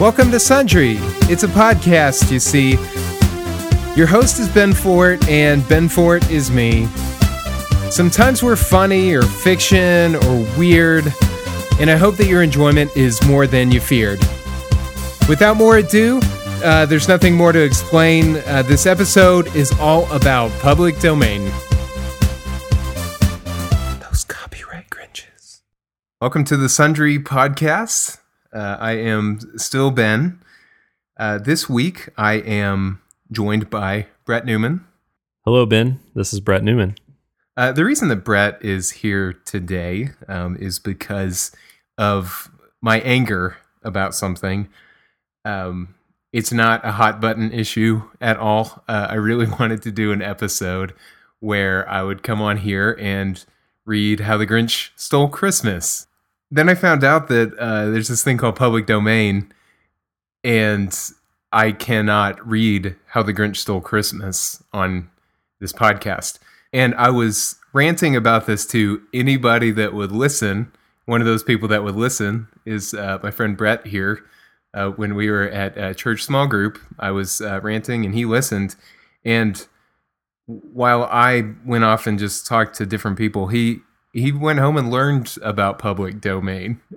Welcome to Sundry. It's a podcast, you see. Your host is Ben Fort, and Ben Fort is me. Sometimes we're funny or fiction or weird, and I hope that your enjoyment is more than you feared. Without more ado, uh, there's nothing more to explain. Uh, this episode is all about public domain. Those copyright Grinches. Welcome to the Sundry Podcast. Uh, I am still Ben. Uh, this week, I am joined by Brett Newman. Hello, Ben. This is Brett Newman. Uh, the reason that Brett is here today um, is because of my anger about something. Um, it's not a hot button issue at all. Uh, I really wanted to do an episode where I would come on here and read How the Grinch Stole Christmas. Then I found out that uh, there's this thing called public domain, and I cannot read How the Grinch Stole Christmas on this podcast. And I was ranting about this to anybody that would listen. One of those people that would listen is uh, my friend Brett here. Uh, when we were at a church small group, I was uh, ranting and he listened. And while I went off and just talked to different people, he he went home and learned about public domain.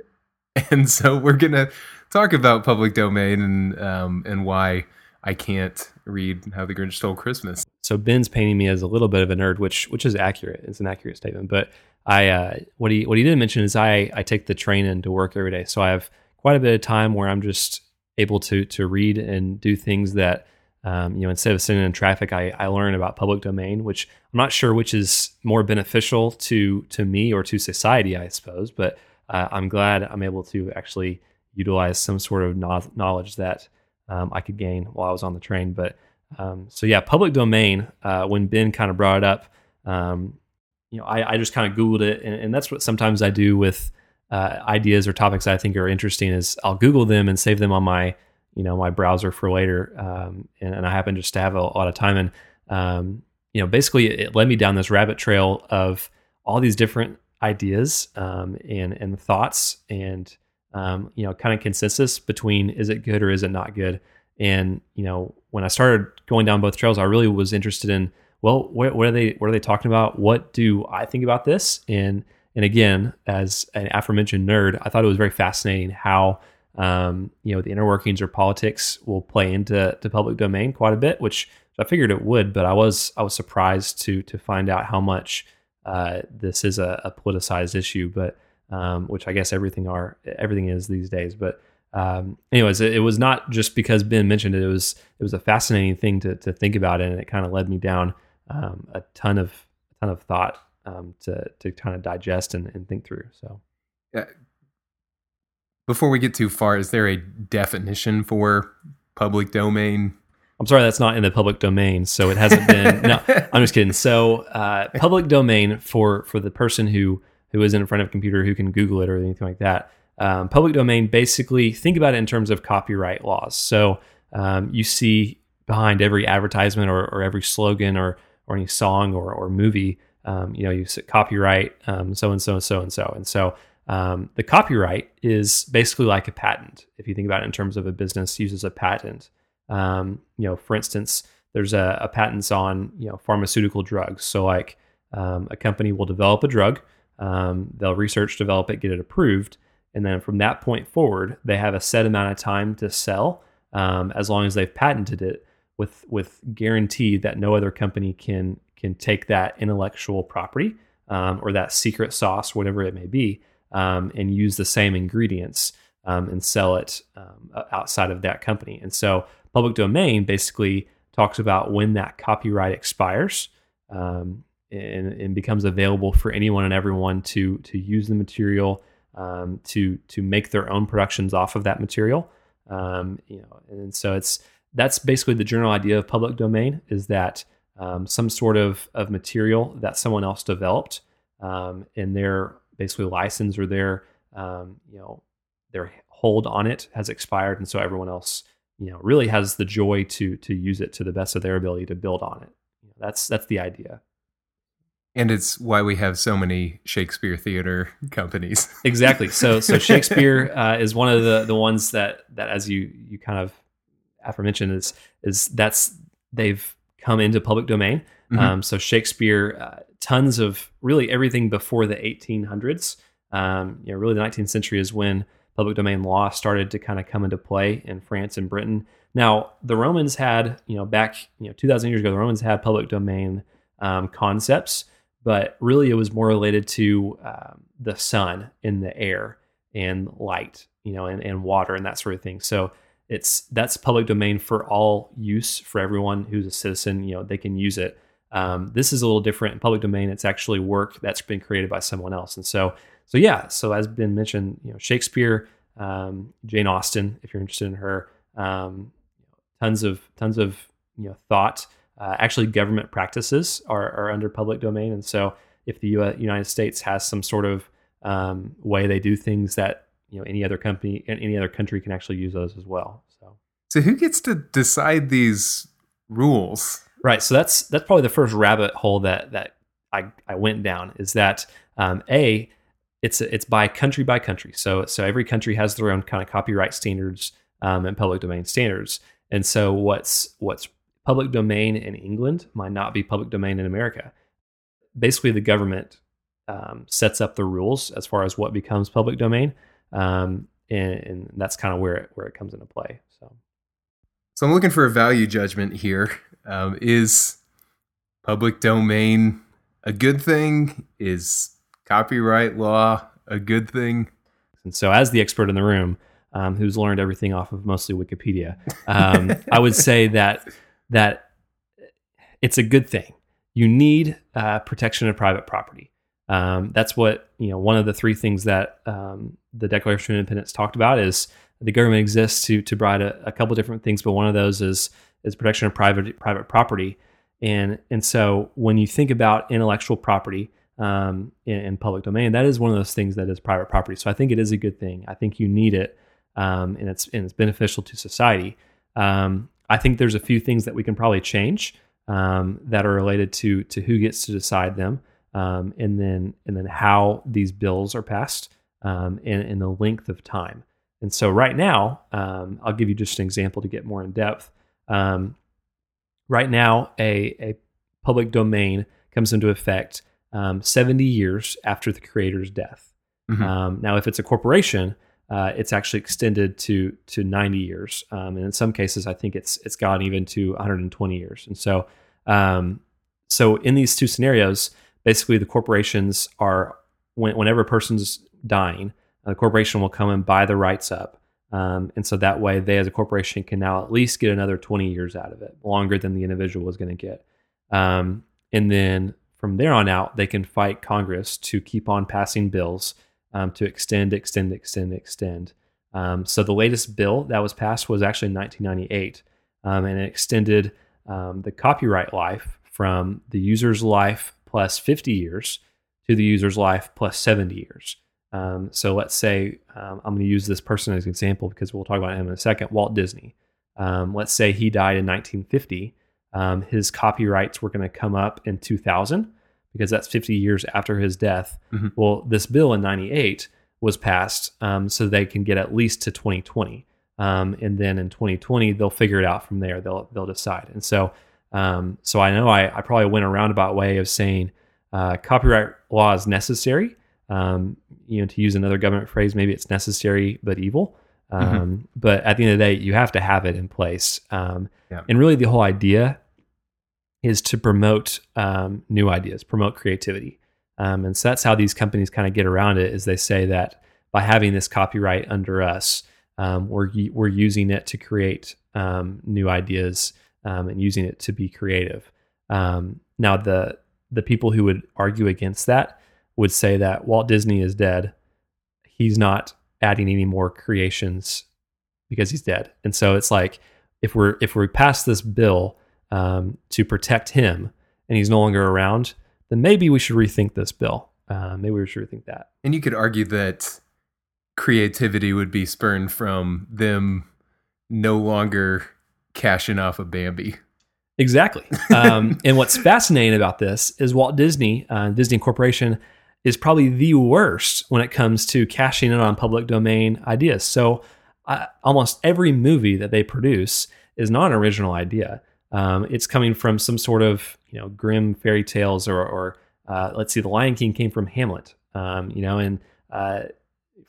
And so we're gonna talk about public domain and um, and why I can't read How the Grinch Stole Christmas. So Ben's painting me as a little bit of a nerd, which which is accurate. It's an accurate statement. But I uh, what he what he didn't mention is I I take the train into work every day, so I have quite a bit of time where I'm just able to to read and do things that um, you know instead of sitting in traffic, I I learn about public domain, which I'm not sure which is more beneficial to to me or to society, I suppose. But uh, I'm glad I'm able to actually utilize some sort of no- knowledge that um, I could gain while I was on the train. But um, so yeah, public domain. Uh, when Ben kind of brought it up, um, you know, I, I just kind of googled it, and, and, that's what sometimes I do with uh, ideas or topics I think are interesting. Is I'll Google them and save them on my you know my browser for later, um, and, and, I happen just to have a, lot of time. And um, you know basically it led me down this rabbit trail of all these different ideas um, and and thoughts and um, you know kind of consensus between is it good or is it not good. And you know when I started going down both trails I really was interested in well what, what are they what are they talking about? What do I think about this? And and again as an aforementioned nerd I thought it was very fascinating how um, you know the inner workings or politics will play into the public domain quite a bit which I figured it would but I was I was surprised to to find out how much uh, this is a, a, politicized issue, but um, which I guess everything are everything is these days. But um, anyways, it, it, was not just because Ben mentioned it. It was it was a fascinating thing to to think about, and it kind of led me down um, a ton of a ton of thought um, to to kind of digest and, and think through. So, yeah. Before we get too far, is there a definition for public domain I'm sorry, that's not in the public domain, so it hasn't been. no, I'm just kidding. So, uh, public domain for for the person who who is in front of a computer who can Google it or anything like that. Um, public domain, basically, think about it in terms of copyright laws. So, um, you see behind every advertisement or, or, every slogan or or any song or or movie, um, you know, you copyright so and so and so and so and so. Um, the copyright is basically like a patent. If you think about it in terms of a business uses a patent. Um, you know, for instance, there's a, a, patents on you know pharmaceutical drugs. So like um, a company will develop a drug, um, they'll research, develop it, get it approved, and then from that point forward, they have a set amount of time to sell, um, as long as they've patented it, with with guarantee that no other company can can take that intellectual property um, or that secret sauce, whatever it may be, um, and use the same ingredients and sell it outside of that company. And so public domain basically talks about when that copyright expires um, and, and, becomes available for anyone and everyone to to use the material um, to to make their own productions off of that material. Um, you know, and so it's that's basically the general idea of public domain is that um, some sort of of material that someone else developed um, and their basically license or their um, you know their hold on it has expired, and so everyone else you know really has the joy to to use it to the best of their ability to build on it. You know, that's that's the idea. And it's why we have so many Shakespeare theater companies. exactly. So so Shakespeare uh, is one of the the ones that that as you you kind of aforementioned is is that's they've come into public domain. Mm-hmm. Um, so Shakespeare, uh, tons of really everything before the 1800s. Um, you know, really the 19th century is when public domain law started to kind of come into play in France and Britain. Now, the Romans had, you know, back, you know, 2000 years ago, the Romans had public domain um, concepts, but really it was more related to um, the sun and the air and light, you know, and, and water and that sort of thing. So it's that's public domain for all use for everyone who's a citizen. You know, they can use it. Um, this is a little different in public domain. It's actually work that's been created by someone else, and so so yeah. So as been mentioned, you know, Shakespeare, um, Jane Austen, if you're interested in her, um, tons of tons of you know thought. Uh, actually, government practices are, are under public domain, and so if the U- United States has some sort of um, way they do things that you know any other company and any other country can actually use those as well. So, so who gets to decide these rules? Right. So that's that's probably the first rabbit hole that that I, I went down is that um, a it's it's by country by country. So so every country has their own kind of copyright standards um, and public domain standards. And so what's what's public domain in England might not be public domain in America. Basically, the government um, sets up the rules as far as what becomes public domain, um, and, and, that's kind of where it, where it comes into play. So, so I'm looking for a value judgment here. Um, is public domain a good thing? Is copyright law a good thing? And so, as the expert in the room, um, who's learned everything off of mostly Wikipedia. Um, I would say that that it's a good thing. You need uh, protection of private property. Um, that's what you know. One of the three things that um, the Declaration of Independence talked about is the government exists to to provide a, a couple different things, but one of those is is protection of private private property. And and so when you think about intellectual property, um, in, in, public domain, that is one of those things that is private property. So I think it is a good thing. I think you need it um, and it's and it's beneficial to society. Um, I think there's a few things that we can probably change um, that are related to to who gets to decide them, um, and then and then how these bills are passed, um, and, and, the length of time. And so right now, I'll give you just an example to get more in depth. Right now, a a public domain comes into effect 70 years after the creator's death. Mm-hmm. now, if it's a corporation, uh, it's actually extended to to 90 years, um, and in some cases, I think it's it's gone even to 120 years. And so, um, so in these two scenarios, basically, the corporations are when, whenever a person's dying, the corporation will come and buy the rights up, um, and so that way, they as a corporation can now at least get another 20 years out of it, longer than the individual is going to get. Um, and then from there on out, they can fight Congress to keep on passing bills um, to extend, extend, extend, extend. Um, so the latest bill that was passed was actually in 1998, um, and it extended um, the copyright life from the user's life plus 50 years to the user's life plus 70 years. Um, so let's say um, I'm going to use this person as an example because we'll talk about him in a second. Walt Disney. let's say he died in 1950. his copyrights were going to come up in 2000 because that's 50 years after his death. Mm-hmm. Well, this bill in 98 was passed um, so they can get at least to 2020. Um, and then in 2020, they'll figure it out from there. They'll, they'll decide. And so, um, so I know I, I, probably went a roundabout way of saying uh, copyright law is necessary. Um, you know, to use another government phrase, maybe it's necessary but evil. Mm-hmm. Um, but at the end of the day, you have to have it in place. Um, yeah. And really, the whole idea is to promote um, new ideas, promote creativity. Um, and so that's how these companies kind of get around it is they say that by having this copyright under us, um, we're, we're using it to create um, new ideas um, and using it to be creative. Um, now, the, the people who would argue against that would say that Walt Disney is dead. He's not adding any more creations because he's dead. And so it's like if we're if we pass this bill um, to protect him and he's no longer around, then maybe we should rethink this bill. Uh, maybe we should rethink that. And you could argue that creativity would be spurned from them no longer cashing off a of Bambi. Exactly. Um, and what's fascinating about this is Walt Disney, uh, Disney Corporation, is probably the worst when it comes to cashing in on public domain ideas. So uh, almost every movie that they produce is not an original idea. Um, it's coming from some sort of you know Grimm fairy tales, or, or uh, let's see, The Lion King came from Hamlet. Um, you know, and uh,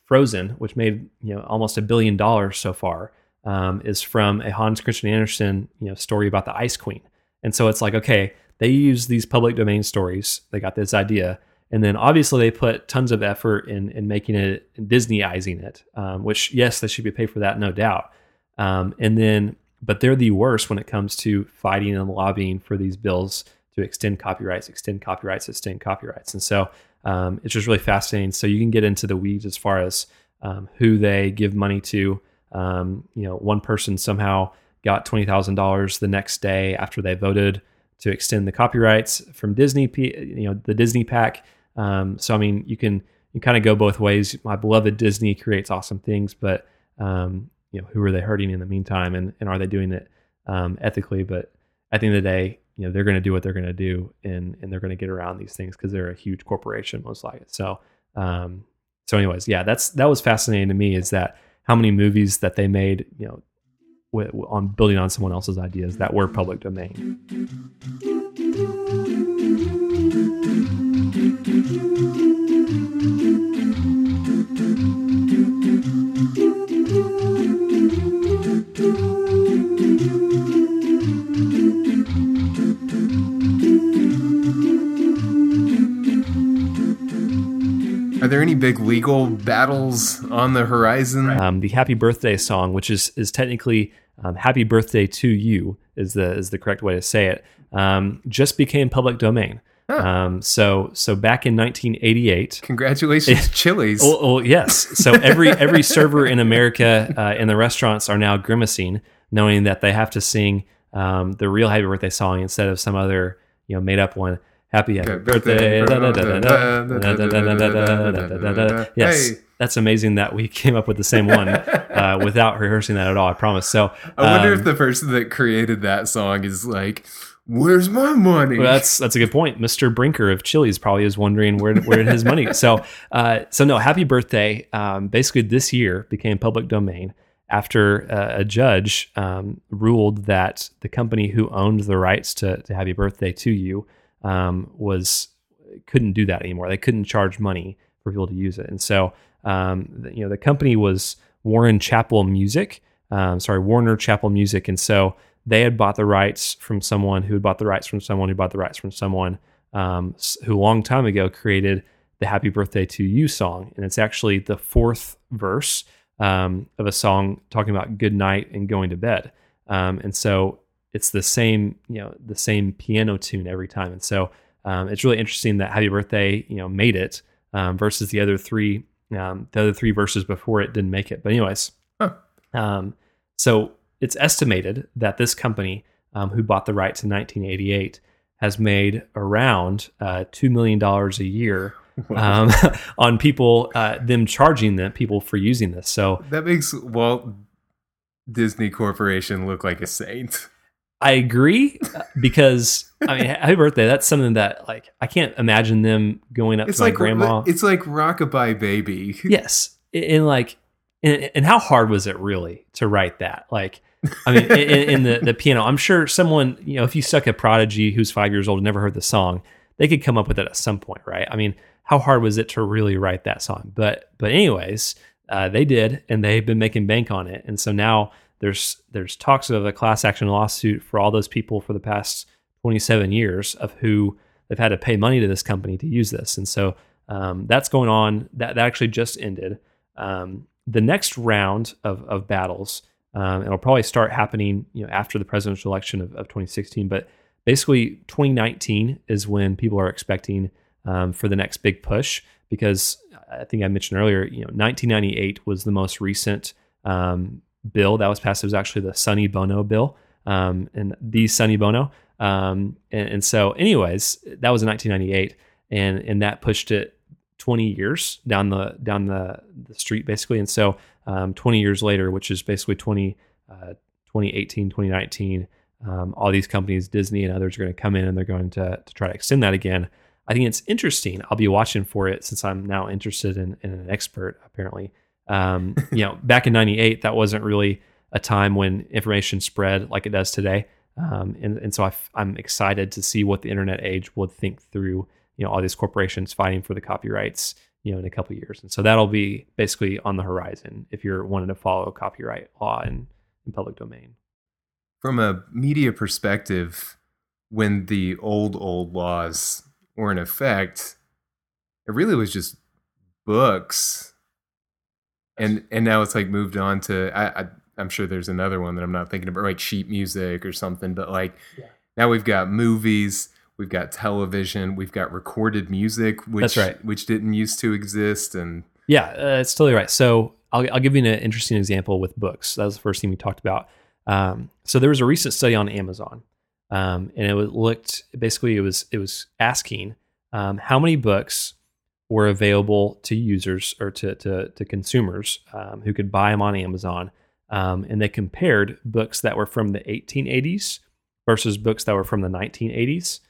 Frozen, which made you know almost a billion dollars so far, um, is from a Hans Christian Andersen you know story about the Ice Queen. And so it's like, okay, they use these public domain stories. They got this idea, and then obviously they put tons of effort in in making it Disneyizing it. Um, which yes, they should be paid for that, no doubt. Um, and then but they're the worst when it comes to fighting and lobbying for these bills to extend copyrights, extend copyrights, extend copyrights. And so um, it's just really fascinating. So you can get into the weeds as far as um, who they give money to. Um, you know, one person somehow got twenty thousand dollars the next day after they voted to extend the copyrights from Disney. You know, the Disney PAC. Um, so I mean, you can you kind of go both ways. My beloved Disney creates awesome things, but um, you know, who are they hurting in the meantime, and and are they doing it um, ethically? But at the end of the day, you know, they're going to do what they're going to do, and and they're going to get around these things because they're a huge corporation, most likely. So, um, so anyways, yeah, that's that was fascinating to me. Is that how many movies that they made, you know, with, on building on someone else's ideas that were public domain. Are there any big legal battles on the horizon? Um, the Happy Birthday song, which is is technically um, "Happy Birthday to You," is the is the correct way to say it. Um, just became public domain. Huh. Um, so so back in 1988. Congratulations, Chili's. Oh, yes. So every every server in America uh, in the restaurants are now grimacing, knowing that they have to sing um, the real Happy Birthday song instead of some other you know made up one. Happy happy birthday. Yes, that's amazing that we came up with the same one uh, without rehearsing that at all. I promise. So I wonder um, if the person that created that song is like, "Where's my money?" Well, that's that's a good point. Mr. Brinker of Chili's probably is wondering where where his money. So uh, so no, happy birthday. Um, basically, this year became public domain after uh, a judge um, ruled that the company who owned the rights to, to Happy Birthday to You um, was couldn't do that anymore. They couldn't charge money for people to use it, and so um, you know the company was Warren Chappell Music. Um, sorry, Warner Chappell Music, and so they had bought the rights from someone who had bought the rights from someone who bought the rights from someone um, who a long time ago created the "Happy Birthday to You" song, and it's actually the fourth verse um, of a song talking about good night and going to bed. Um, and so it's the same, you know, the same piano tune every time. And so um, it's really interesting that Happy Birthday, you know, made it um, versus the other three, um, the other three verses before it didn't make it. But anyways, huh. Um, so it's estimated that this company um, who bought the rights in 1988 has made around uh, two million dollars a year um, on people uh, them charging them people for using this. So that makes Walt Disney Corporation look like a saint. I agree because I mean, happy birthday. That's something that like I can't imagine them going up it's to like, my grandma. It's like rockabye baby. yes, and like, and, and, how hard was it really to write that? Like, I mean, in, in, the the piano, I'm sure someone you know, if you stuck a prodigy who's five years old and never heard the song, they could come up with it at some point, right? I mean, how hard was it to really write that song? But but anyways, uh, they did, and they've been making bank on it, and so now there's there's talks of a class action lawsuit for all those people for the past 27 years of who they've had to pay money to this company to use this, and so um, that's going on. That that actually just ended. Um, the next round of of battles, um, it'll probably start happening, you know, after the presidential election of, of 2016. But basically, 2019 is when people are expecting um, for the next big push because I think I mentioned earlier, you know, 1998 was the most recent um, bill that was passed. It was actually the Sonny Bono bill, um, and the Sonny Bono. Um, and, and, so, anyways, that was in 1998, and and that pushed it 20 years down the down the, the street basically. And so, um, 20 years later, which is basically 20, uh, 2018, 2019, um, all these companies, Disney and others, are going to come in and they're going to, to try to extend that again. I think it's interesting. I'll be watching for it since I'm now interested in, in an expert, apparently. Um, you know, back in 98, that wasn't really a time when information spread like it does today. Um, and, and so I am excited to see what the internet age would think through, you know, all these corporations fighting for the copyrights, you know, in a couple years. And so that'll be basically on the horizon if you're wanting to follow copyright law in, in public domain. From a media perspective, when the old, old laws were in effect, it really was just books. And and now it's like moved on to I, I I'm sure there's another one that I'm not thinking about, like sheet music or something. But like yeah. now we've got movies, we've got television, we've got recorded music, which That's right. which didn't used to exist. And yeah, uh, it's totally right. So I'll I'll give you an interesting example with books. That was the first thing we talked about. Um, so there was a recent study on Amazon, um, and it looked basically it was it was asking um, how many books were available to users or to to, to consumers um, who could buy them on Amazon um, and they compared books that were from the 1880s versus books that were from the 1980s.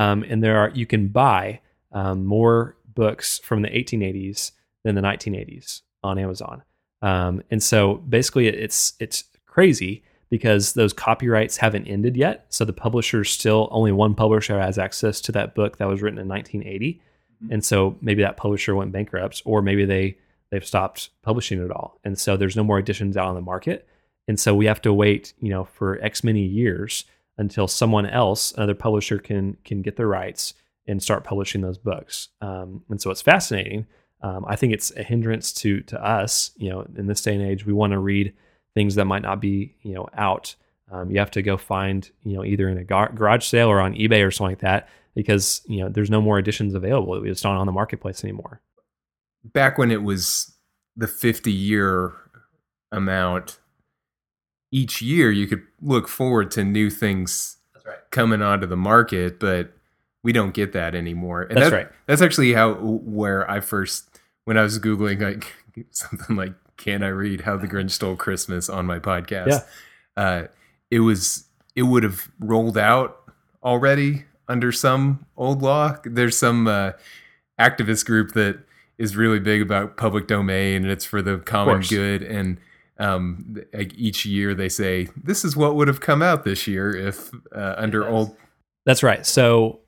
Um, and there are you can buy um, more books from the 1880s than the 1980s on Amazon. Um, and so basically, it's it's crazy because those copyrights haven't ended yet. So the publisher still only one publisher has access to that book that was written in 1980. Mm-hmm. And so maybe that publisher went bankrupt, or maybe they they've stopped publishing it all. And so there's no more editions out on the market. And so we have to wait, you know, for X many years until someone else, another publisher can can get the rights and start publishing those books. Um, and so it's fascinating. Um, I think it's a hindrance to to us, you know, in this day and age, we want to read things that might not be, you know, out. Um, you have to go find, you know, either in a gar- garage sale or on eBay or something like that, because you know there's no more editions available. It's not on the marketplace anymore back when it was the 50 year amount each year you could look forward to new things right. coming onto the market but we don't get that anymore and that's that, right that's actually how where i first when i was googling like something like can i read how the grinch stole christmas on my podcast yeah. uh, it was it would have rolled out already under some old law there's some uh, activist group that is really big about public domain and it's for the common good. And um, each year they say this is what would have come out this year if uh, under old. That's right. So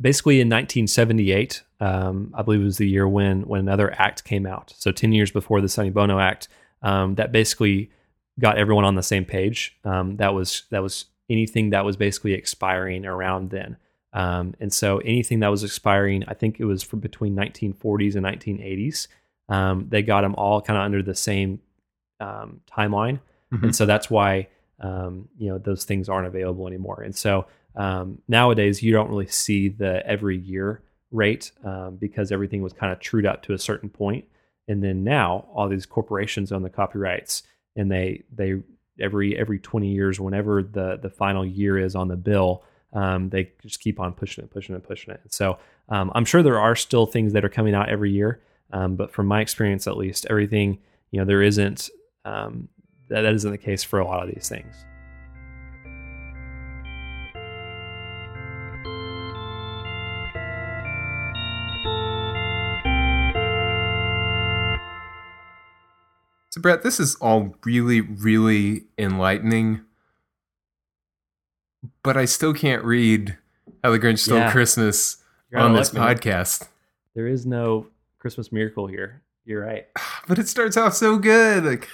basically, in 1978, um, I believe it was the year when when another act came out. So 10 years before the Sonny Bono Act, um, that basically got everyone on the same page. Um, that was that was anything that was basically expiring around then. Um, and so anything that was expiring, I think it was from between 1940s and 1980s, um, they got them all kind of under the same um, timeline. Mm-hmm. And so that's why, um, you know, those things aren't available anymore. And so um, nowadays you don't really see the every year rate um, because everything was kind of trued up to a certain point. And then now all these corporations own the copyrights and they, they, every, every 20 years, whenever the, the final year is on the bill, um, they just keep on pushing it, pushing it, pushing it. So um, I'm sure there are still things that are coming out every year, um, but from my experience, at least, everything you know, there isn't um, that, that isn't the case for a lot of these things. So, Brett, this is all really, really enlightening but I still can't read How the Grinch Stole yeah. Christmas on this podcast. There is no Christmas miracle here. You're right. But it starts off so good. Like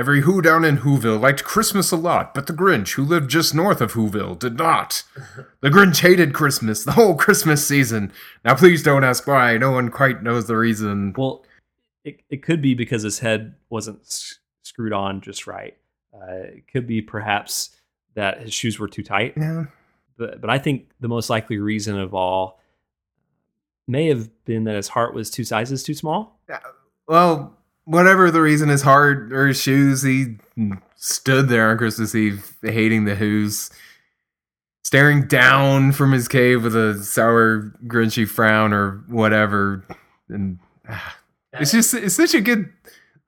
every Who down in Whoville liked Christmas a lot, but the Grinch, who lived just north of Whoville, did not. The Grinch hated Christmas the whole Christmas season. Now please don't ask why. No one quite knows the reason. Well, it it could be because his head wasn't s- screwed on just right. Uh, it could be perhaps that his shoes were too tight. Yeah. But but I think the most likely reason of all may have been that his heart was two sizes too small. Yeah. Well, whatever the reason, his heart or his shoes, he stood there on Christmas Eve hating the Who's, staring down from his cave with a sour, grinchy frown or whatever. And uh, it's just it's such a good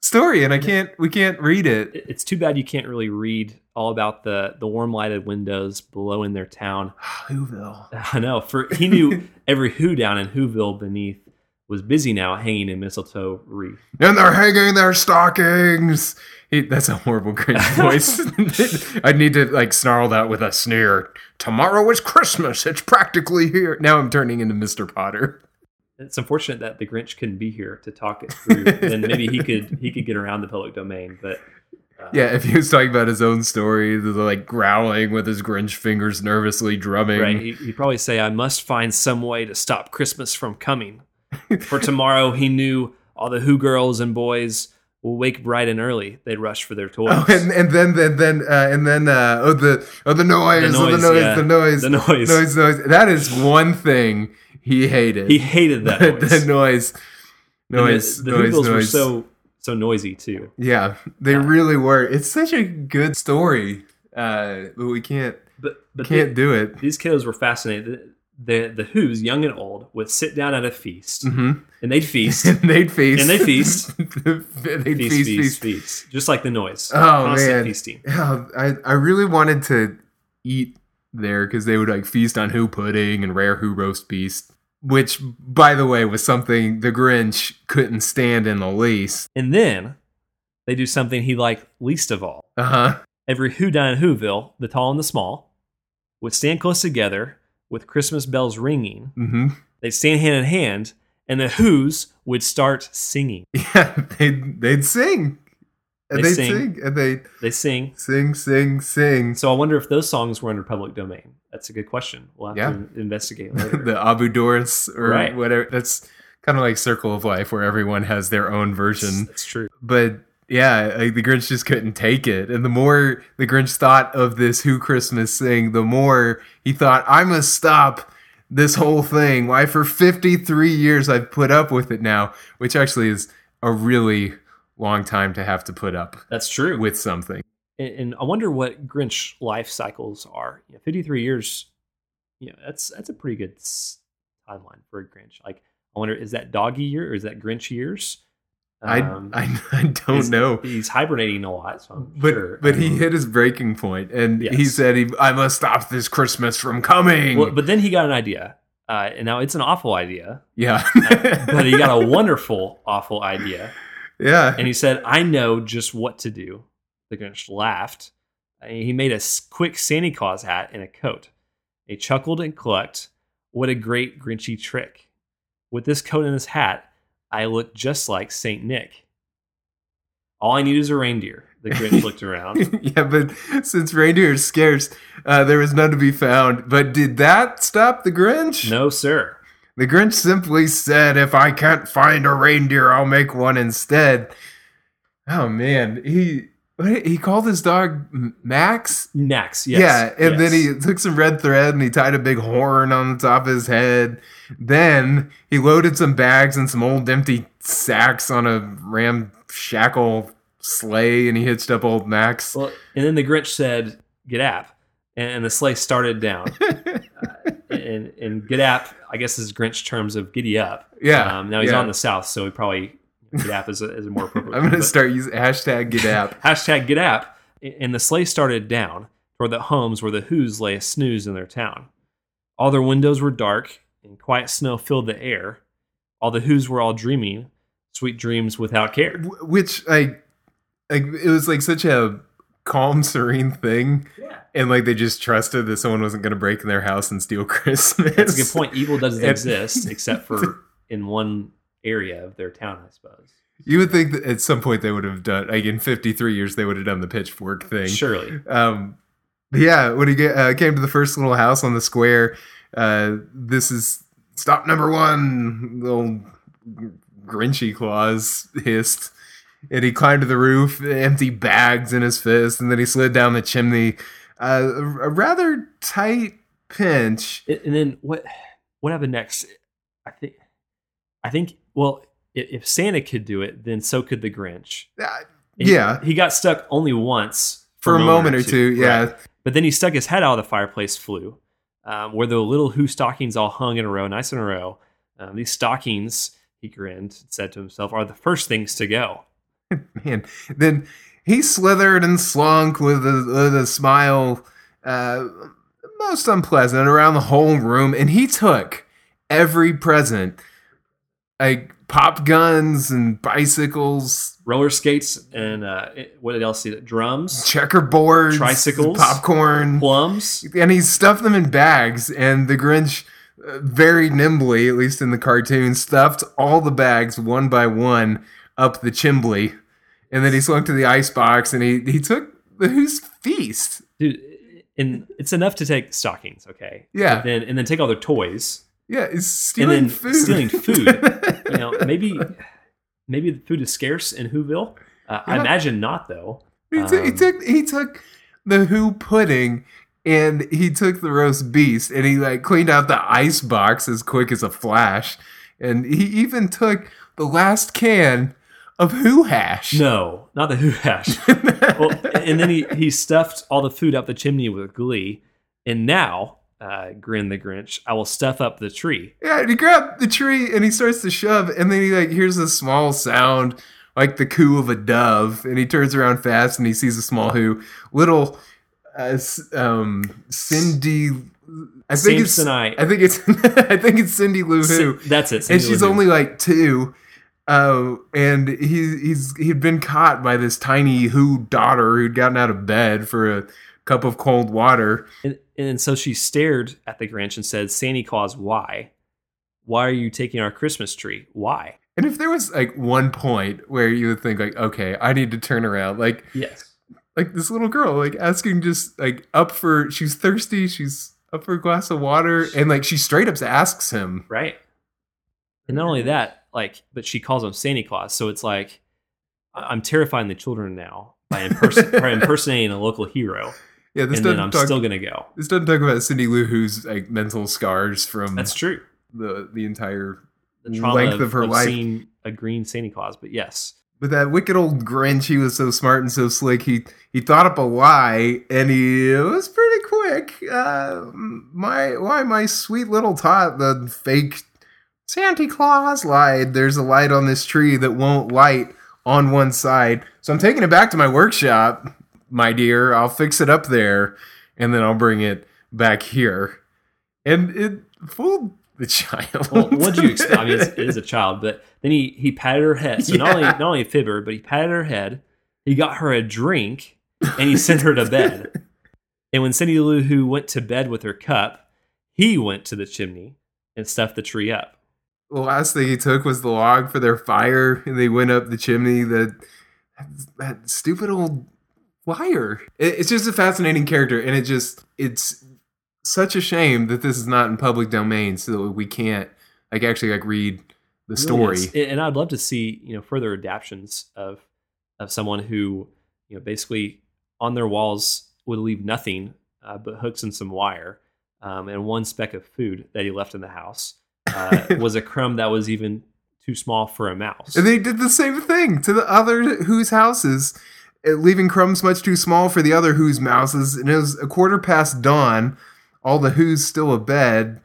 story, and I can't. We can't read it. It- It's too bad you can't really read all about the the warm lighted windows below in their town. Whoville. I know. For he knew every who down in Whoville beneath was busy now hanging a mistletoe wreath. And they're hanging their stockings. He, that's a horrible Grinch voice. I'd need to like snarl that with a sneer. Tomorrow is Christmas. It's practically here. Now I'm turning into Mr. Potter. It's unfortunate that the Grinch couldn't be here to talk it through. then maybe he could he could get around the public domain. But uh, Yeah, if he was talking about his own story, like growling with his Grinch fingers nervously drumming. right, he, he'd probably say, "I must find some way to stop Christmas from coming." For tomorrow, he knew all the Who girls and boys will wake bright and early. They'd rush for their toys. Oh, and, and then then then uh, and then uh, oh the oh the noise, The oh, the noise, noise, yeah. the noise, the noise. noise, noise. That is one thing he hated. He hated that the, noise. the noise, And the- noise, the, noise, Whoville's were noise. so so noisy too. yeah, they really were. It's such a good story, uh, but we can't But but can't the- do it. these kiddos were fascinated. The the Who's young and old would sit down at a feast hmm and they'd feast, and they'd feast. And they'd feast. they'd feast, feast, feast, feast, just like the noise. Oh, Constant man. feasting. Yeah, I, I really wanted to eat there because they would like feast on who pudding and rare who roast beast, which, by the way, was something the Grinch couldn't stand in the least. And then they do something he liked least of all. Uh huh. Every Who down in Whoville, the tall and the small, would stand close together with Christmas bells ringing. hmm They'd stand hand in hand, and the Who's would start singing. Yeah, they'd they'd sing, and They they'd sing. sing. and they They sing. sing, sing, sing. So I wonder if those songs were under public domain. That's a good question. We'll have Yeah. to investigate later. the Abu Doris or Right. whatever. That's kind of like Circle of Life, where everyone has their own version. That's true. but yeah, like the Grinch just couldn't take it. And the more the Grinch thought of this Who Christmas thing, the more he thought, I must stop this whole thing. Why, for 53 years, I've put up with it now, which actually is a really long time to have to put up That's true. with something. and, and I wonder what Grinch life cycles are. You know, Fifty-three years. You know, that's that's a pretty good timeline for a Grinch. Like, I wonder, is that doggy year or is that Grinch years? Um, I, I, I don't he's- know. He's hibernating a lot, so I'm But sure. but he hit his breaking point, and he said, he, "I must stop this Christmas from coming." Well, but then he got an idea, uh, and now it's an awful idea, yeah, but he got a wonderful, awful idea. yeah. And he said, I know just what to do. The Grinch laughed. Uh, He made a quick Santa Claus hat and a coat. He chuckled and clucked. What a great Grinchy trick. With this coat and this hat, I look just like St. Nick. All I need is a reindeer. The Grinch looked around. yeah, but since reindeer is scarce, uh, there was none to be found. But did that stop the Grinch? No, sir. The Grinch simply said, "If I can't find a reindeer, I'll make one instead." Oh man, he what, he called his dog Max. Max, yes. yeah, and then he took some red thread and he tied a big horn on the top of his head. Then he loaded some bags and some old empty sacks on a ramshackle sleigh, and he hitched up old Max. Well, and then the Grinch said, Get app. And the sleigh started down. and and get app, I guess is Grinch terms of giddy up. Yeah, Um, now he's yeah. on the south, so he probably get app is a, is a more appropriate. I'm gonna start using hashtag get app. hashtag get app. And the sleigh started down toward the homes where the Who's lay a snooze in their town. All their windows were dark, and quiet snow filled the air. All the Who's were all dreaming sweet dreams without care. Which I, like it was like such a calm, serene thing, Yeah. and like they just trusted that someone wasn't gonna break in their house and steal Christmas. That's a good point. Evil doesn't exist except for in one area of their town, I suppose. You would think that at some point they would have done, like in 53 years, they would have done the pitchfork thing. Surely. Um, yeah, when he get, uh, came to the first little house on the square, uh, this is stop number one. little old Grinchy Claus hissed. And he climbed to the roof, empty bags in his fist, and then he slid down the chimney. Uh, a a rather tight pinch. And and then what what happened next? I think I think well, if Santa could do it, then so could the Grinch. Yeah, He got stuck only once for a moment or two. Yeah, Right. But then he stuck his head out of the fireplace flue, um, where the little Who stockings all hung in a row, nice in a row. Um, these stockings, he grinned and said to himself, are the first things to go. Man, then he slithered and slunk with a, with a smile, uh, most unpleasant, around the whole room, and he took every present, like pop guns and bicycles, Roller skates and uh, what did else see? Drums, checkerboards, Tricycles. popcorn, plums. and he stuffed them in bags. And the Grinch, uh, very nimbly, at least in the cartoon, stuffed all the bags one by one up the chimbley. And then he slunk to the ice box and he, he took the Who's feast. Dude, and it's enough to take stockings, okay? Yeah. And then, and then take all their toys. Yeah, he's stealing then food. stealing food. You know, maybe maybe the food is scarce in Whoville. Uh, I imagine not, though. he, took, he Um, took he took the Who pudding and he took the roast beast and he like cleaned out the ice box as quick as a flash. And he even took the last can of Who hash. No, not the Who hash. well, and then he, he stuffed all the food up the chimney with glee. And now, uh, grin the Grinch, I will stuff up the tree. Yeah, and he grabbed the tree and he starts to shove, and then he like hears a small sound like the coo of a dove, and he turns around fast and he sees a small who, little, uh, um, Cindy. I think it's. I think it's. I think it's Cindy Lou Who, Cin- That's it. and she's Lou Who. only like two. Uh, and he he's he'd been caught by this tiny Who daughter who'd gotten out of bed for a cup of cold water. And, and so she stared at the Grinch and said, Santa Claus, why? Why are you taking our Christmas tree? Why? And if there was like one point where you would think like, okay, I need to turn around, like Yes. like this little girl, like asking just like up for she's thirsty, she's up for a glass of water, and like she straight up asks him. Right. And not only that, like, but she calls him Santa Claus. So it's like, I'm terrifying the children now by, imperson- by impersonating a local hero. Yeah, this and doesn't I'm talk. still to go. this doesn't talk about Cindy Lou Who's like mental scars from That's true. the the entire The length of, of her life. seeing a green Santa Claus. But yes. But that wicked old Grinch, he was so smart and so slick. He he thought up a lie, and he it was pretty quick. Uh, my why my sweet little tot, the fake Santa Claus lied. There's a light on this tree that won't light on one side, so I'm taking it back to my workshop, my dear. I'll fix it up there, and then I'll bring it back here. And it fooled the child. Well, what'd you expect? I mean, it's, a child, but then he he patted her head. So not only not only fib her, but he patted her head. He got her a drink, and he sent her to bed. And when Cindy Lou Who went to bed with her cup, he went to the chimney and stuffed the tree up. the last thing he took was the log for their fire, and they went up the chimney. That that stupid old wire. It's just a fascinating character, and it just it's such a shame that this is not in public domain, so that we can't like actually like read the story. really. And I'd love to see you know further adaptions of of someone who you know basically on their walls would leave nothing uh, but hooks and some wire um, and one speck of food that he left in the house uh, was a crumb that was even too small for a mouse. And they did the same thing to the other whose houses, leaving crumbs much too small for the other Who's mouses. And it was a quarter past dawn. All the who's still abed.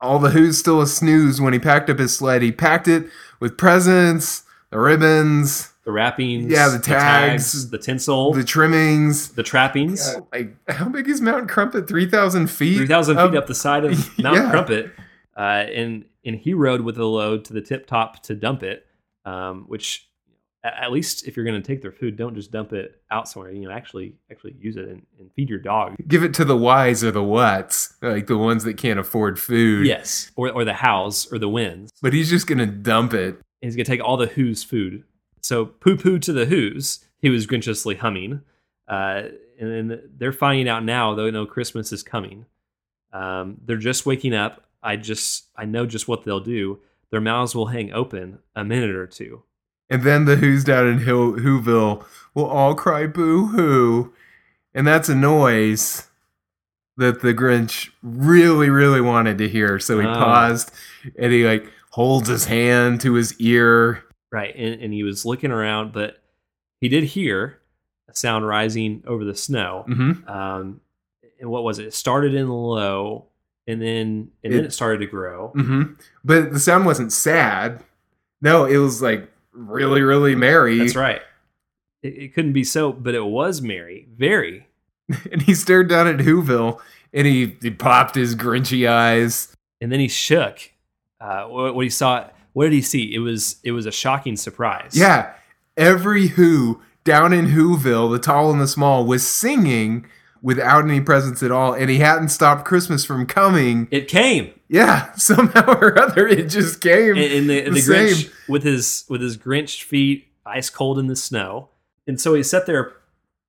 All the who's still a snooze when he packed up his sled. He packed it with presents, the ribbons, the wrappings, Yeah, the tags, the tinsel, the the, trimmings. The trappings. Like, how big is Mount Crumpit? 3,000 feet? Three thousand feet Um, up the side of Mount yeah. Crumpit, uh, and and he rode with the load to the tip top to dump it. Um, which, at least if you're going to take their food, don't just dump it out somewhere. You know, actually actually use it and, and feed your dog. Give it to the whys or the whats, like the ones that can't afford food. Yes, or or the hows or the winds. But he's just going to dump it. And he's going to take all the Who's food. So poo poo to the Who's. He was grinchiously humming. Uh, and then they're finding out now, though, know Christmas is coming. Um, they're just waking up. I just, I know just what they'll do. Their mouths will hang open a minute or two. And then the Who's down in Hill- Whoville will all cry boo hoo. And that's a noise that the Grinch really, really wanted to hear. So he Oh. paused and he like holds his hand to his ear. Right. And, and he was looking around, but he did hear a sound rising over the snow. hmm Um, and what was it? It started in low and then, and then It- it started to grow. Mm-hmm. But the sound wasn't sad. No, it was like really, really merry. That's right. it, it couldn't be so, but it was merry, very. and he stared down at Whoville and he, he popped his grinchy eyes. And then he shook. Uh, what, what he saw, what did he see? It was it was a shocking surprise. Yeah, every Who down in Whoville, the tall and the small, was singing without any presents at all, and he hadn't stopped Christmas from coming. It came. Yeah, somehow or other, it just came. And, and the, the, the Grinch with his with his Grinch feet ice cold in the snow, and so he sat there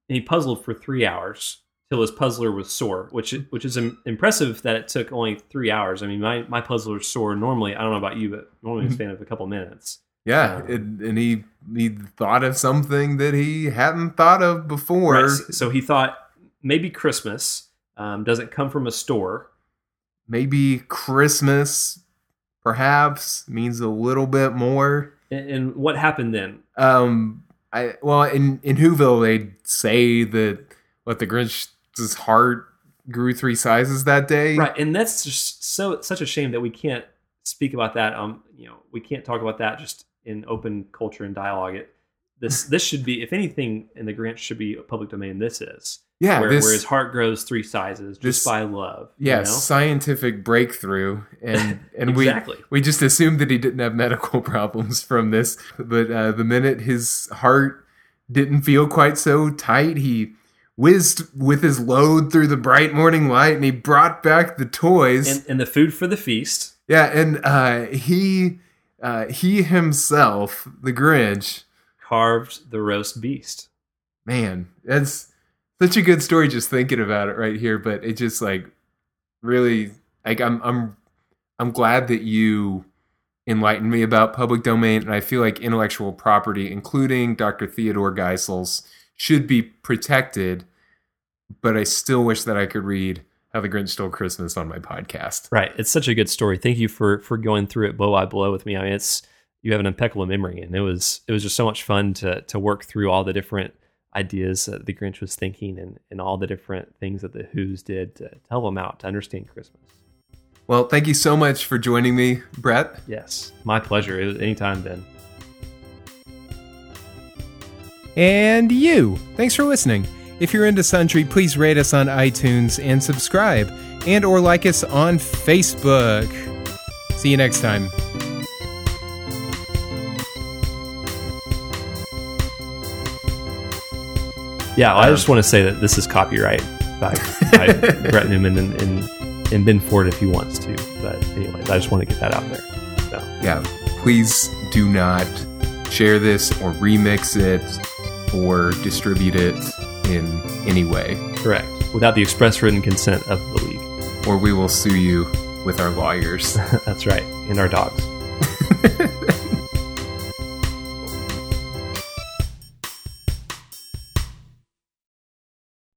and he puzzled for three hours till his puzzler was sore, which which is impressive that it took only three hours. I mean, my my puzzler's sore normally. I don't know about you, but normally a span of a couple minutes. Yeah, um, it, and he he thought of something that he hadn't thought of before. Right, so he thought maybe Christmas um, doesn't come from a store. Maybe Christmas, perhaps means a little bit more. And, and what happened then? Um, I well in in Whoville they say that what the Grinch's heart grew three sizes that day. Right, and that's just so such a shame that we can't speak about that. Um, you know, we can't talk about that just in open culture and dialogue. It this this should be, if anything, in the Grinch should be a public domain. This is yeah, where, this, where his heart grows three sizes just this, by love. Yeah, you know? scientific breakthrough, and and exactly. we we just assumed that he didn't have medical problems from this, but uh, the minute his heart didn't feel quite so tight, he whizzed with his load through the bright morning light, and he brought back the toys and, and the food for the feast. Yeah, and uh, he uh, he himself, the Grinch, carved the roast beast. Man, that's such a good story just thinking about it right here, but it just like really like I'm I'm I'm glad that you enlightened me about public domain and I feel like intellectual property including Dr. Theodore Geisel's should be protected, but I still wish that I could read how the Grinch Stole Christmas on my podcast. Right. It's such a good story. Thank you for for going through it blow by blow with me. I mean, it's you have an impeccable memory, and it was it was just so much fun to to work through all the different ideas that the Grinch was thinking and and all the different things that the Who's did to, to help them out to understand Christmas. Well, thank you so much for joining me, Brett. Yes, my pleasure. It was anytime, Ben. And you. Thanks for listening. If you're into Sundry, please rate us on iTunes and subscribe, and or like us on Facebook. See you next time. Yeah, well, I just um, want to say that this is copyright by, by Brett Newman and, and, and, Ben Ford if he wants to. But anyways, I just want to get that out there. So. Yeah, please do not share this or remix it or distribute it in any way. Correct. Without the express written consent of the league. Or we will sue you with our lawyers. That's right. And our dogs.